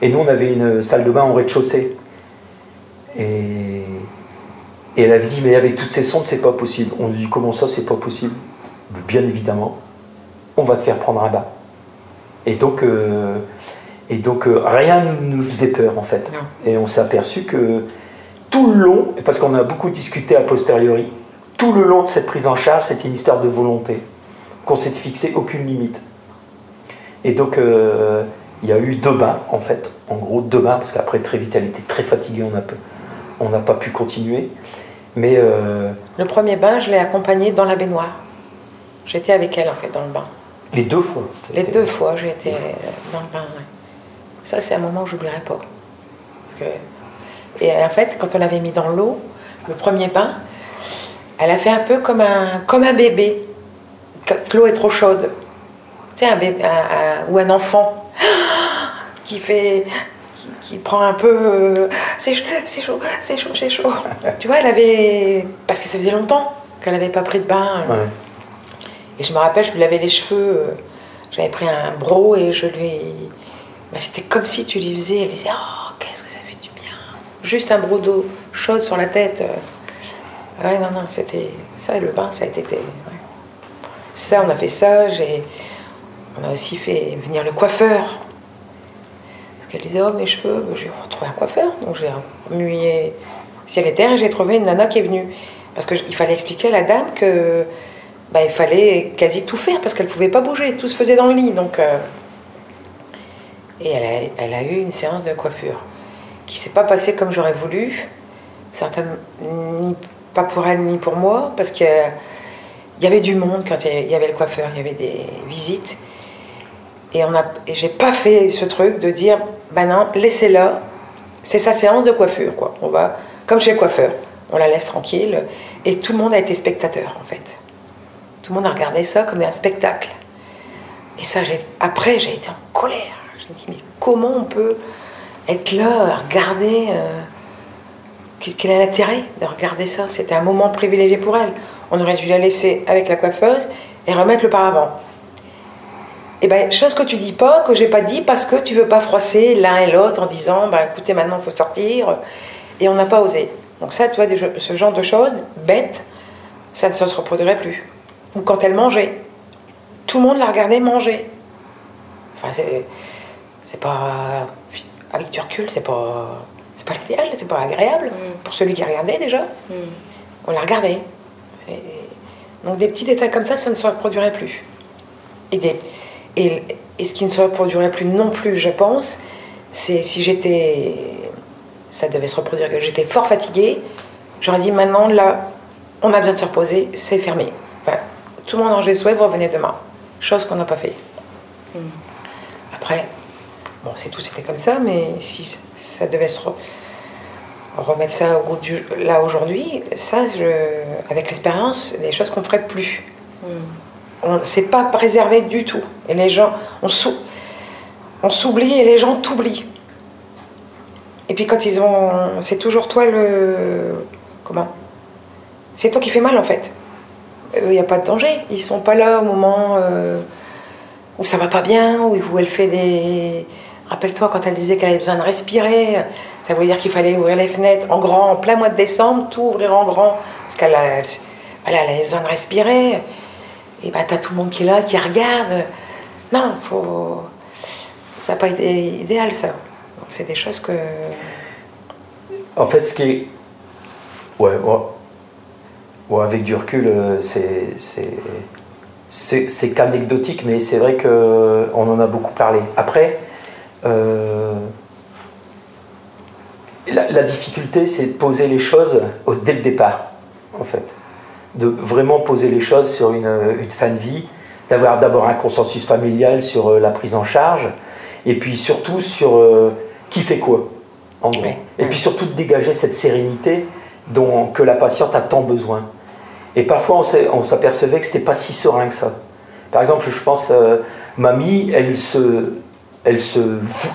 Speaker 4: Et nous, on avait une salle de bain au rez-de-chaussée. Et, et elle avait dit mais avec toutes ces sondes, c'est pas possible. On lui dit comment ça, c'est pas possible? Bien évidemment, on va te faire prendre un bain. Et donc, euh, et donc euh, rien ne nous faisait peur en fait.
Speaker 5: Non.
Speaker 4: Et on s'est aperçu que tout le long, parce qu'on a beaucoup discuté a posteriori, tout le long de cette prise en charge, c'était une histoire de volonté, qu'on s'est fixé aucune limite. Et donc, euh, il y a eu deux bains, en fait, en gros deux bains, parce qu'après, très vite, elle était très fatiguée, on n'a pas- on n'a pas pu continuer. Mais euh,
Speaker 5: Le premier bain, je l'ai accompagnée dans la baignoire. J'étais avec elle, en fait, dans le bain.
Speaker 4: les deux fois.
Speaker 5: Les deux fois, j'ai été dans le bain. ouais. Ça, c'est un moment que j'oublierai pas. Parce que... Et en fait, quand on l'avait mis dans l'eau, le premier bain, elle a fait un peu comme un, comme un bébé. Quand l'eau est trop chaude. Tu sais, un bébé, un- un- ou un enfant [gasps] qui fait. Qui, qui prend un peu. euh, c'est chaud, c'est chaud, c'est chaud, c'est chaud. [laughs] tu vois, elle avait. Parce que ça faisait longtemps qu'elle n'avait pas pris de bain.
Speaker 4: Ouais.
Speaker 5: Et je me rappelle, je lui lavais les cheveux, euh, j'avais pris un bro et je lui. Bah, C'était comme si tu lui faisais, elle disait Oh, qu'est-ce que ça fait du bien Juste un bro d'eau chaude sur la tête. euh. Ouais, non, non, c'était. Ça, le bain, ça a été. Ça, on a fait ça, j'ai. On a aussi fait venir le coiffeur. Parce qu'elle disait Oh, mes cheveux, Bah, j'ai retrouvé un coiffeur. Donc j'ai remué ciel et terre et j'ai trouvé une nana qui est venue. Parce qu'il fallait expliquer à la dame que bah, il fallait quasi tout faire parce qu'elle ne pouvait pas bouger, tout se faisait dans le lit. Donc, euh, Et elle a, eu une séance de coiffure qui s'est pas passée comme j'aurais voulu, certainement ni pas pour elle ni pour moi, parce qu'il y y avait du monde quand il y avait le coiffeur, il y avait des visites. Et, on j'ai pas fait ce truc de dire, ben non, laissez-la, c'est sa séance de coiffure, quoi. On va, comme chez le coiffeur, on la laisse tranquille. Et tout le monde a été spectateur, en fait. Tout le monde a regardé ça comme un spectacle. Et ça, après, j'ai été en colère. J'ai dit, mais comment on peut être là, regarder. Euh, quel est l'intérêt de regarder ça? C'était un moment privilégié pour elle. On aurait dû la laisser avec la coiffeuse et remettre le paravent. Et eh bien, chose que tu dis pas, que j'ai pas dit, parce que tu veux pas froisser l'un et l'autre en disant, bah, écoutez, maintenant il faut sortir, et on n'a pas osé. Donc ça, tu vois, ce genre de choses bêtes, ça ne se reproduirait plus. Ou quand elle mangeait, tout le monde la regardait manger. Enfin, c'est pas avec du recul, c'est pas c'est pas l'idéal, c'est pas agréable mm. pour celui qui regardait déjà. Mm. On la regardait. Donc des petits détails comme ça, ça ne se reproduirait plus. Et, et, ce qui ne se reproduirait plus non plus, je pense, c'est si j'étais, ça devait se reproduire, que j'étais fort fatiguée, j'aurais dit maintenant là, on a besoin de se reposer, c'est fermé. tout le monde en souhait, vous revenez demain. Chose qu'on n'a pas fait. Mm. Après, bon, c'est tout, c'était comme ça, mais si ça devait se remettre ça au goût du là aujourd'hui, ça, je, avec l'expérience, des choses qu'on ferait plus. Mm. On c'est pas préservé du tout. Et les gens, on s'oublie et les gens t'oublient. Et puis quand ils ont, c'est toujours toi le, comment? C'est toi qui fais mal en fait. Il n'y a pas de danger. Ils sont pas là au moment euh, où ça va pas bien, où elle fait des. Rappelle-toi quand elle disait qu'elle avait besoin de respirer, ça veut dire qu'il fallait ouvrir les fenêtres en grand, en plein mois de décembre, tout ouvrir en grand, parce qu'elle elle avait besoin de respirer. Et bah t'as tout le monde qui est là, qui regarde. Non, faut. Ça n'a pas été idéal ça. C'est des choses que.
Speaker 4: En fait, ce qui est. Ouais, ouais. avec du recul, euh, c'est c'est qu'anecdotique, mais c'est vrai qu'on en a beaucoup parlé. Après, euh, la, difficulté, c'est de poser les choses dès le départ, en fait. De vraiment poser les choses sur une, fin de vie, d'avoir d'abord un consensus familial sur euh, la prise en charge, et puis surtout sur euh, qui fait quoi, en gros. Et puis surtout de dégager cette sérénité dont, que la patiente a tant besoin. Et parfois, on s'apercevait que c'était pas si serein que ça. Par exemple, je pense, euh, mamie, elle, se, elle, se,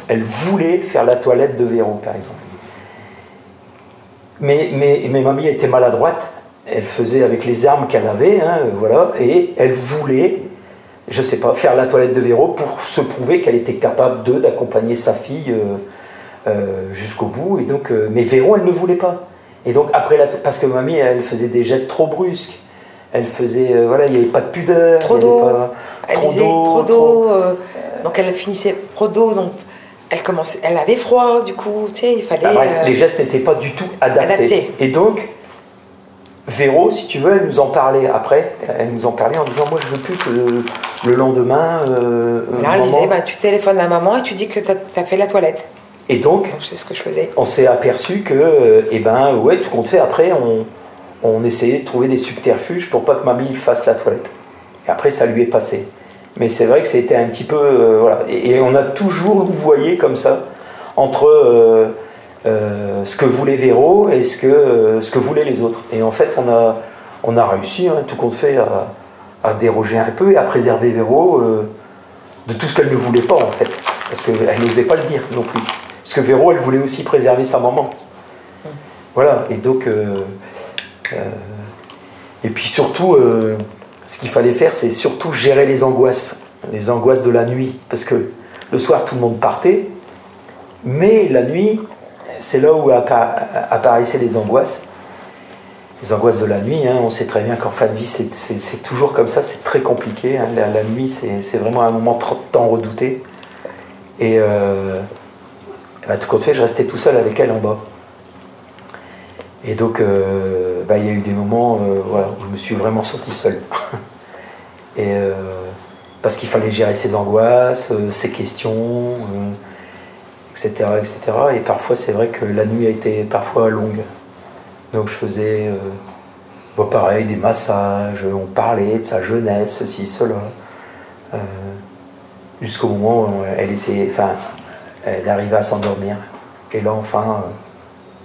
Speaker 4: elle voulait faire la toilette de Véro, par exemple. Mais, mais, mais mamie était maladroite. Elle faisait avec les armes qu'elle avait, hein, voilà, et elle voulait, je sais pas, faire la toilette de Véro pour se prouver qu'elle était capable de d'accompagner sa fille euh, euh, jusqu'au bout. Et donc, mais Véro, elle ne voulait pas. Et donc après la parce que mamie elle faisait des gestes trop brusques, elle faisait euh, voilà il n'y avait pas de pudeur,
Speaker 5: trop d'eau, trop d'eau, trop d'eau, euh, donc elle finissait trop d'eau donc elle commençait, elle avait froid du coup tu sais il fallait.
Speaker 4: Bah, les gestes n'étaient pas du tout adaptés. Et donc Véro, si tu veux, elle nous en parlait après. Elle nous en parlait en disant Moi, je veux plus que le, lendemain.
Speaker 5: Euh, Là, elle disait bah, Tu téléphones à maman et tu dis que tu as, fait la toilette.
Speaker 4: Et donc,
Speaker 5: c'est ce que je faisais.
Speaker 4: On s'est aperçu que, euh, eh ben, ouais, tout compte fait, après, on, on essayait de trouver des subterfuges pour pas que mamie fasse la toilette. Et après, ça lui est passé. Mais c'est vrai que c'était un petit peu. Euh, voilà. Et, on a toujours louvoyé comme ça entre euh, ce que voulait Véro et ce que, ce que voulaient les autres. Et en fait, on a, on a réussi, hein, tout compte fait, à, à, déroger un peu et à préserver Véro de tout ce qu'elle ne voulait pas, en fait. Parce qu'elle n'osait pas le dire non plus. Parce que Véro, elle voulait aussi préserver sa maman. Voilà, et donc. Euh, euh, et puis surtout, euh, ce qu'il fallait faire, c'est surtout gérer les angoisses, les angoisses de la nuit. Parce que le soir, tout le monde partait, mais la nuit, c'est là où apparaissaient les angoisses. Les angoisses de la nuit, hein, on sait très bien qu'en fin de vie, c'est toujours comme ça, c'est très compliqué. Hein. La, nuit, c'est vraiment un moment tant redouté. Et bah, tout compte fait, je restais tout seul avec elle en bas. Et donc, euh, bah, il y a eu des moments euh, où je me suis vraiment senti seul. [laughs] et, euh, parce qu'il fallait gérer ses angoisses, ses questions, etc., etc. Et parfois, c'est vrai que la nuit a été parfois longue. Donc, je faisais bah, pareil, des massages, on parlait de sa jeunesse, ceci, cela. Jusqu'au moment où elle essayait, enfin, elle arrivait à s'endormir. Et là, enfin, euh,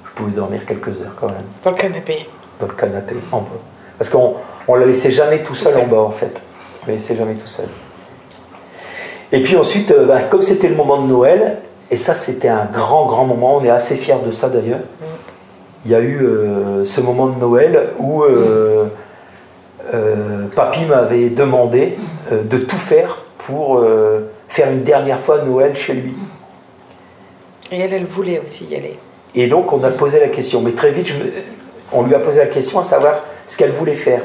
Speaker 4: je pouvais dormir quelques heures quand même.
Speaker 5: Dans le canapé
Speaker 4: Dans le canapé, en bas. Parce qu'on ne la laissait jamais tout seul en bas, en fait. On la laissait jamais tout seul. Et puis ensuite, euh, bah, comme c'était le moment de Noël, Et ça, c'était un grand, grand moment. On est assez fiers de ça d'ailleurs. Il y a eu euh, ce moment de Noël où euh, euh, Papy m'avait demandé de tout faire pour faire une dernière fois Noël chez lui.
Speaker 5: Et elle, elle voulait aussi y aller.
Speaker 4: Et donc, on a posé la question. Mais très vite, on lui a posé la question à savoir ce qu'elle voulait faire.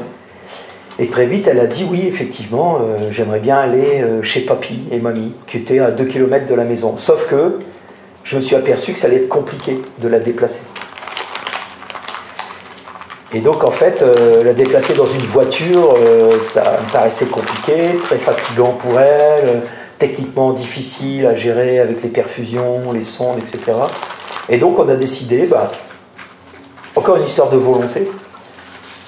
Speaker 4: Et très vite, elle a dit oui, effectivement, euh, j'aimerais bien aller euh, chez papy et mamie, qui étaient à 2 km de la maison. Sauf que je me suis aperçu que ça allait être compliqué de la déplacer. Et donc, en fait, euh, la déplacer dans une voiture, ça me paraissait compliqué, très fatigant pour elle, techniquement difficile à gérer avec les perfusions, les sondes, etc. Et donc, on a décidé, bah, encore une histoire de volonté,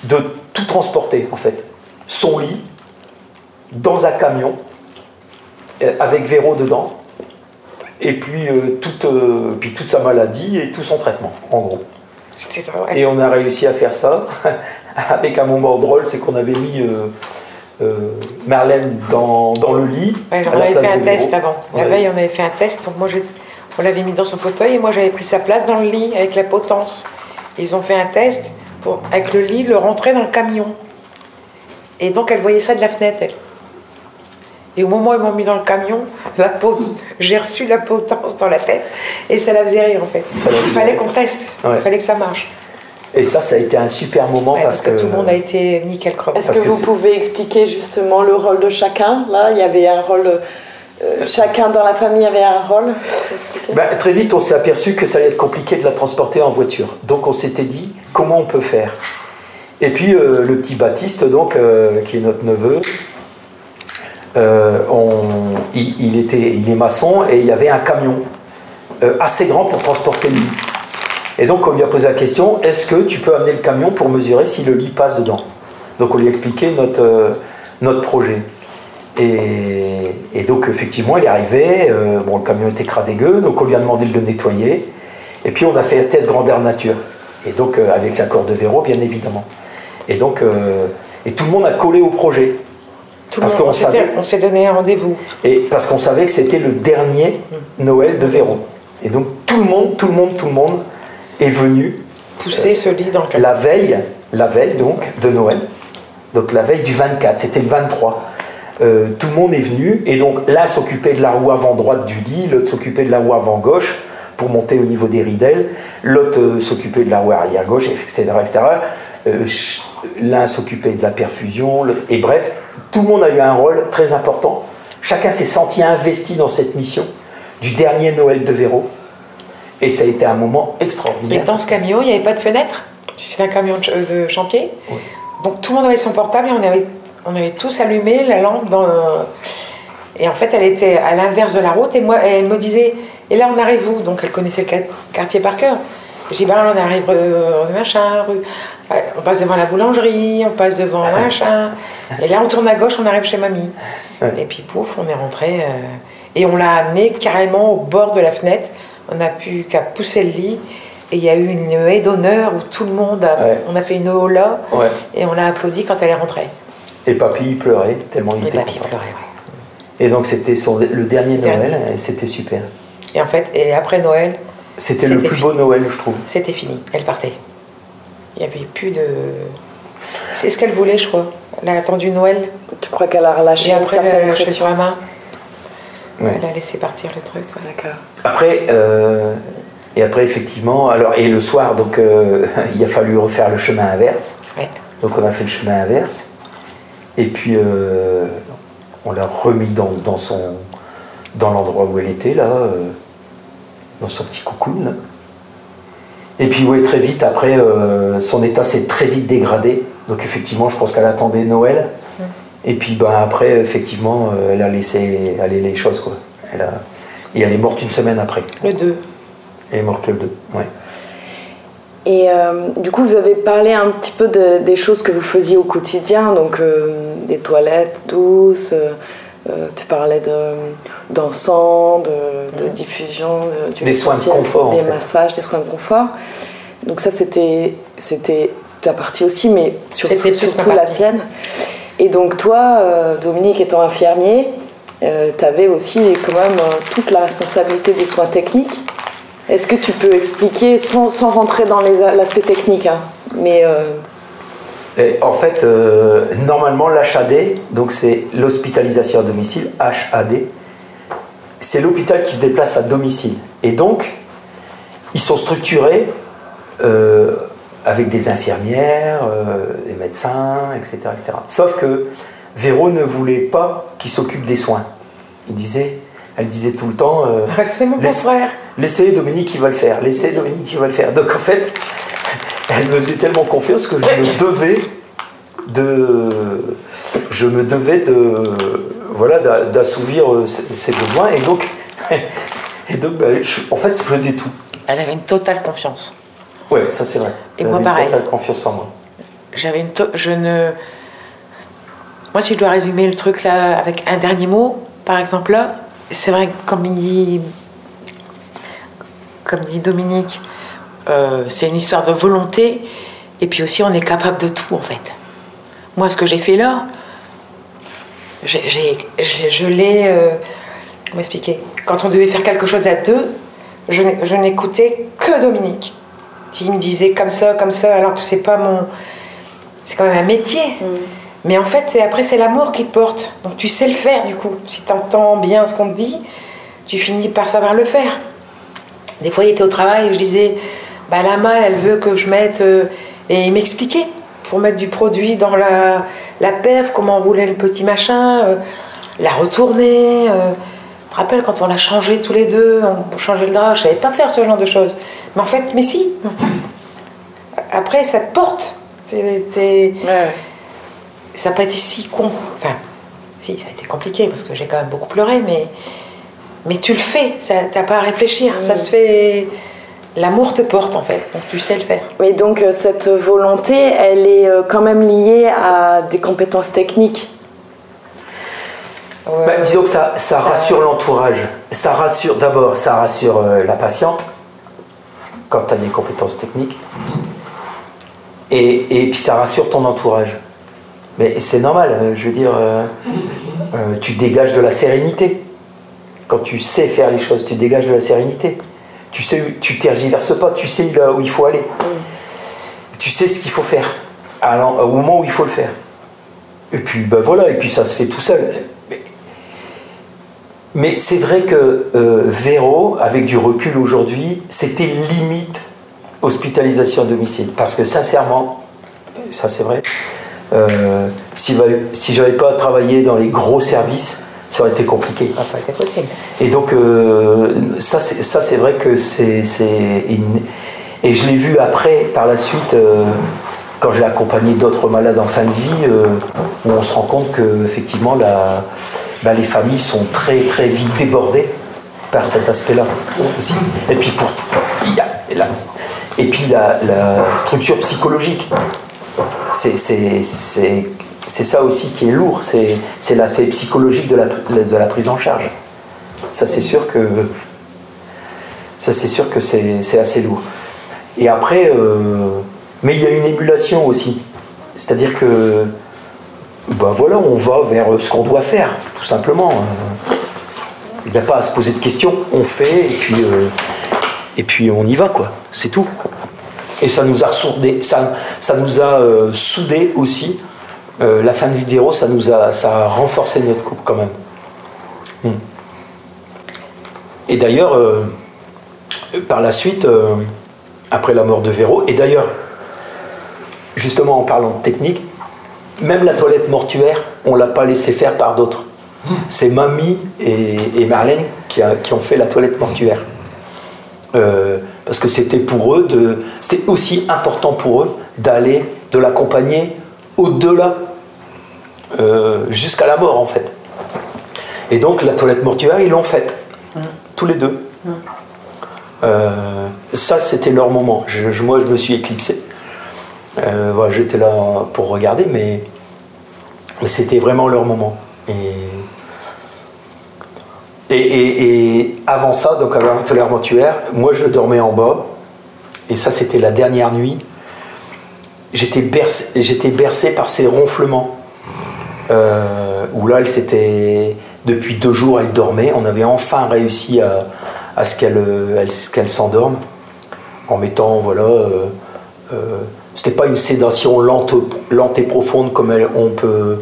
Speaker 4: de tout transporter, en fait son lit dans un camion euh, avec Véro dedans et puis, euh, toute, euh, puis toute sa maladie et tout son traitement, en gros. Et on a réussi à faire ça [laughs] avec un moment drôle, c'est qu'on avait mis Marlène dans, dans, le lit.
Speaker 5: on avait fait un test avant. La veille, on avait fait un test. Donc moi, on l'avait mis dans son fauteuil et moi, j'avais pris sa place dans le lit avec la potence. Ils ont fait un test pour, avec le lit, le rentrer dans le camion. Et donc elle voyait ça de la fenêtre, elle. Et au moment où ils m'ont mis dans le camion, la peau, j'ai reçu la potence dans la tête et ça la faisait rire en fait. Il fallait qu'on teste, il fallait que ça marche.
Speaker 4: Et ça, ça a été un super moment parce,
Speaker 5: que, tout le monde a été nickel crevé.
Speaker 6: Est-ce que, vous pouvez expliquer justement le rôle de chacun? Là, il y avait un rôle. Euh, chacun dans la famille avait un rôle
Speaker 4: ben, Très vite, on s'est aperçu que ça allait être compliqué de la transporter en voiture. Donc on s'était dit comment on peut faire? Et puis euh, le petit Baptiste, donc, euh, qui est notre neveu, euh, il, était, il est maçon et il y avait un camion assez grand pour transporter le lit. Et donc on lui a posé la question, est-ce que tu peux amener le camion pour mesurer si le lit passe dedans? Donc on lui a expliqué notre, notre projet. Et, donc effectivement il est arrivé, bon le camion était cradégueux, donc on lui a demandé de le nettoyer. Et puis on a fait un test grandeur nature. Et donc avec l'accord de Véro bien évidemment. Et donc, euh, et tout le monde a collé au projet.
Speaker 5: Tout parce qu'on savait, on s'est donné un rendez-vous.
Speaker 4: Et parce qu'on savait que c'était le dernier Noël de Véron. Et donc tout le monde, tout le monde, tout le monde est venu
Speaker 5: pousser ce lit dans le
Speaker 4: La veille, la veille donc de Noël. Donc la veille du 24, c'était le 23. Euh, tout le monde est venu et donc l'un s'occupait de la roue avant droite du lit, l'autre s'occupait de la roue avant gauche pour monter au niveau des ridelles, l'autre euh, s'occupait de la roue arrière gauche, etc. etc l'un s'occupait de la perfusion, et bref, tout le monde a eu un rôle très important. Chacun s'est senti investi dans cette mission du dernier Noël de Véro. Et ça a été un moment extraordinaire.
Speaker 5: Et dans ce camion, il n'y avait pas de fenêtre C'est un camion de chantier? Donc tout le monde avait son portable et on avait, on avait tous allumé la lampe dans. Et en fait, elle était à l'inverse de la route et moi, elle me disait Et là, on arrive où? Donc elle connaissait le quartier par cœur. J'ai dit Ben, on arrive rue machin, rue on passe devant la boulangerie, on passe devant machin. Et là, on tourne à gauche, on arrive chez mamie. Et puis, pouf, on est rentré. Euh, et on l'a amené carrément au bord de la fenêtre. On n'a plus qu'à pousser le lit. Et il y a eu une haie d'honneur où tout le monde a, on a fait une hola et on l'a applaudi quand elle est rentrée.
Speaker 4: Et papy pleurait tellement il était.
Speaker 5: Papy pleurait,
Speaker 4: Et donc c'était le dernier Noël et c'était super.
Speaker 5: Et en fait, et après Noël.
Speaker 4: C'était le plus beau Noël, je trouve.
Speaker 5: C'était fini, elle partait. Il n'y avait plus de. C'est ce qu'elle voulait, je crois. Elle a attendu Noël.
Speaker 6: Tu crois qu'elle a relâché une certaine pression
Speaker 5: la main. Elle a laissé partir le truc.
Speaker 6: D'accord.
Speaker 4: Après, euh, et après effectivement, alors et le soir, donc euh, [laughs] il a fallu refaire le chemin inverse. Donc on a fait le chemin inverse. Et puis euh, on l'a remis dans, dans, son dans l'endroit où elle était là, dans son petit cocoon. Et puis oui, très vite, après, euh, son état s'est très vite dégradé. Donc effectivement, je pense qu'elle attendait Noël. Et puis ben, après, effectivement, euh, elle a laissé aller les choses. Quoi. Elle a... Et elle est morte une semaine après.
Speaker 5: Le 2.
Speaker 4: Morte le 2, ouais.
Speaker 6: Et euh, du coup, vous avez parlé un petit peu des choses que vous faisiez au quotidien, donc des toilettes douces, tu parlais d'encens, de, de, diffusion,
Speaker 4: de, des soins de confort,
Speaker 6: des massages, des soins de confort. Donc ça, c'était c'était ta partie aussi, mais surtout, surtout la tienne. Et donc toi, euh, Dominique étant infirmier, tu avais aussi quand même toute la responsabilité des soins techniques. Est-ce que tu peux expliquer, sans, sans rentrer dans l'aspect technique, hein, mais
Speaker 4: en fait, euh, normalement, l'HAD, donc c'est l'hospitalisation à domicile, HAD, c'est l'hôpital qui se déplace à domicile. Et donc, ils sont structurés euh, avec des infirmières, euh, des médecins, etc., etc. Sauf que Véro ne voulait pas qu'il s'occupe des soins. Il disait, elle disait tout le temps
Speaker 5: C'est mon frère
Speaker 4: Laissez Dominique qui va le faire, laissez Dominique qui va le faire. Donc en fait, [laughs] elle me faisait tellement confiance que je me devais de, je me devais de, voilà, d'assouvir ses besoins et donc, [laughs] et donc bah, en fait, je faisais tout.
Speaker 5: Elle avait une totale confiance.
Speaker 4: Oui, ça c'est vrai.
Speaker 5: Et moi pareil.
Speaker 4: Une totale confiance en moi.
Speaker 5: J'avais une, je ne, moi si je dois résumer le truc là avec un dernier mot, par exemple là, c'est vrai que comme il dit, comme dit Dominique, euh, c'est une histoire de volonté, et puis aussi on est capable de tout en fait. Moi, ce que j'ai fait là, je l'ai. Euh, comment expliquer? Quand on devait faire quelque chose à deux, je, n'écoutais que Dominique, qui me disait comme ça, comme ça, alors que c'est pas mon. C'est quand même un métier. Mm. Mais en fait, c'est après, c'est l'amour qui te porte. Donc tu sais le faire du coup. Si tu entends bien ce qu'on te dit, tu finis par savoir le faire. Des fois, il était au travail et je disais bah, la malle, elle veut que je mette. Euh, et il m'expliquait pour mettre du produit dans la, la perf, comment rouler le petit machin, euh, la retourner. Euh. Je te rappelle quand on a changé tous les deux, pour changer le drap, je savais pas faire ce genre de choses. Mais en fait, mais si. Après, ça te porte. C'est, Ça n'a pas été si con. Enfin, si, ça a été compliqué parce que j'ai quand même beaucoup pleuré, mais, mais tu le fais, tu n'as pas à réfléchir. Ça se fait L'amour te porte en fait, donc tu sais le faire.
Speaker 6: Mais donc euh, cette volonté, elle est euh, quand même liée à des compétences techniques.
Speaker 4: Bah, disons que ça, ça rassure l'entourage. Ça rassure d'abord, ça rassure euh, la patiente quand tu as des compétences techniques. Et, et, puis ça rassure ton entourage. Mais c'est normal, je veux dire, tu dégages de la sérénité. Quand tu sais faire les choses, tu dégages de la sérénité. Tu sais, tu tergiverses pas, tu sais là où il faut aller. Tu sais ce qu'il faut faire au moment où il faut le faire. Et puis ben voilà, et puis ça se fait tout seul. Mais c'est vrai que euh, Véro, avec du recul aujourd'hui, c'était limite hospitalisation à domicile. Parce que sincèrement, ça c'est vrai, euh, si, si j'avais pas travaillé dans les gros services, ça aurait été compliqué.
Speaker 5: Ça pas été possible.
Speaker 4: Et donc, euh, ça, c'est vrai que c'est. Et je l'ai vu après, par la suite, euh, quand j'ai accompagné d'autres malades en fin de vie, euh, où on se rend compte que, effectivement, la, bah, les familles sont très, très vite débordées par cet aspect-là aussi. Et puis, pour. Et puis, la, la structure psychologique. C'est c'est ça aussi qui est lourd, c'est l'aspect psychologique de la, de la prise en charge. Ça c'est sûr que ça c'est sûr que c'est assez lourd. Et après, euh, mais il y a une émulation aussi. C'est-à-dire que ben voilà, on va vers ce qu'on doit faire, tout simplement. Il n'y a pas à se poser de questions, on fait et puis, euh, et puis on y va quoi, c'est tout. Et ça nous a soudés, ça, ça nous a euh, aussi euh, la fin de vidéo, ça nous a, ça a renforcé notre couple quand même. Hmm. Et d'ailleurs, euh, par la suite, euh, après la mort de Véro, et d'ailleurs, justement en parlant de technique, même la toilette mortuaire, on l'a pas laissé faire par d'autres. C'est Mamie et, Marlène qui, ont fait la toilette mortuaire. parce que c'était pour eux, c'était aussi important pour eux d'aller, de l'accompagner au-delà, euh, jusqu'à la mort en fait. Et donc la toilette mortuaire, ils l'ont faite, mm. tous les deux. Mm. Euh, ça, c'était leur moment. moi, je me suis éclipsé. Euh, voilà, J'étais là pour regarder, mais, c'était vraiment leur moment. Et, et, avant ça, donc avant la toilette mortuaire, moi, je dormais en bas. Et ça, c'était la dernière nuit j'étais bercé, bercé par ces ronflements. Euh, où là, elle s'était depuis deux jours, elle dormait. On avait enfin réussi à, ce qu'elle s'endorme en mettant, voilà, c'était pas une sédation lente, lente et profonde comme on peut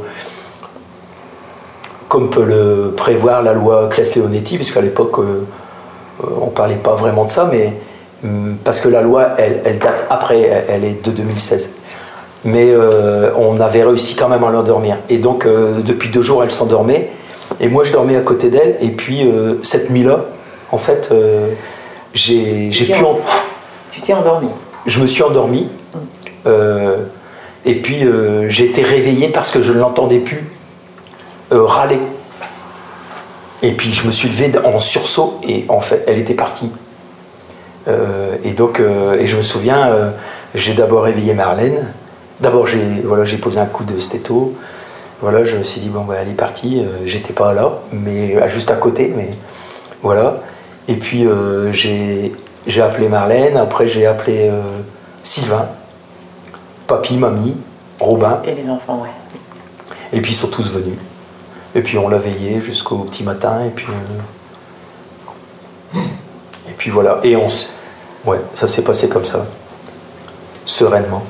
Speaker 4: comme peut le prévoir la loi Claes-Leonetti, puisqu'à l'époque, euh, euh, on parlait pas vraiment de ça, mais hum, parce que la loi, elle, date après, elle, est de 2016. Mais euh, on avait réussi quand même à l'endormir. Et donc, depuis deux jours, elle s'endormait. Et moi, je dormais à côté d'elle. Et puis, cette nuit-là, en fait, j'ai pu.
Speaker 5: Tu t'es endormi
Speaker 4: Je me suis endormi. Hum. et puis, j'ai été réveillé parce que je ne l'entendais plus euh, râler. Et puis je me suis levé en sursaut et en fait elle était partie. Euh, et donc, euh, et je me souviens, j'ai d'abord réveillé Marlène. D'abord j'ai voilà, posé un coup de stéto. Voilà, je me suis dit bon bah, elle est partie. J'étais pas là, mais juste à côté, mais voilà. Et puis j'ai j'ai appelé Marlène. Après j'ai appelé Sylvain, papy, mamie, Robin.
Speaker 5: Et les enfants, ouais.
Speaker 4: Et puis ils sont tous venus. Et puis on l'a veillé jusqu'au petit matin, et puis. Euh, et puis voilà. Et on. Ouais, ça s'est passé comme ça. Sereinement.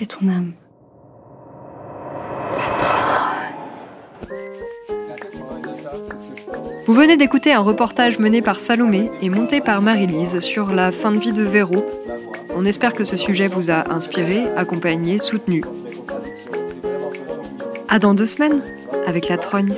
Speaker 7: Où est passée ton âme
Speaker 1: Vous venez d'écouter un reportage mené par Salomé et monté par Marie-Lise sur la fin de vie de Véro. On espère que ce sujet vous a inspiré, accompagné, soutenu. À dans deux semaines avec
Speaker 8: la trogne.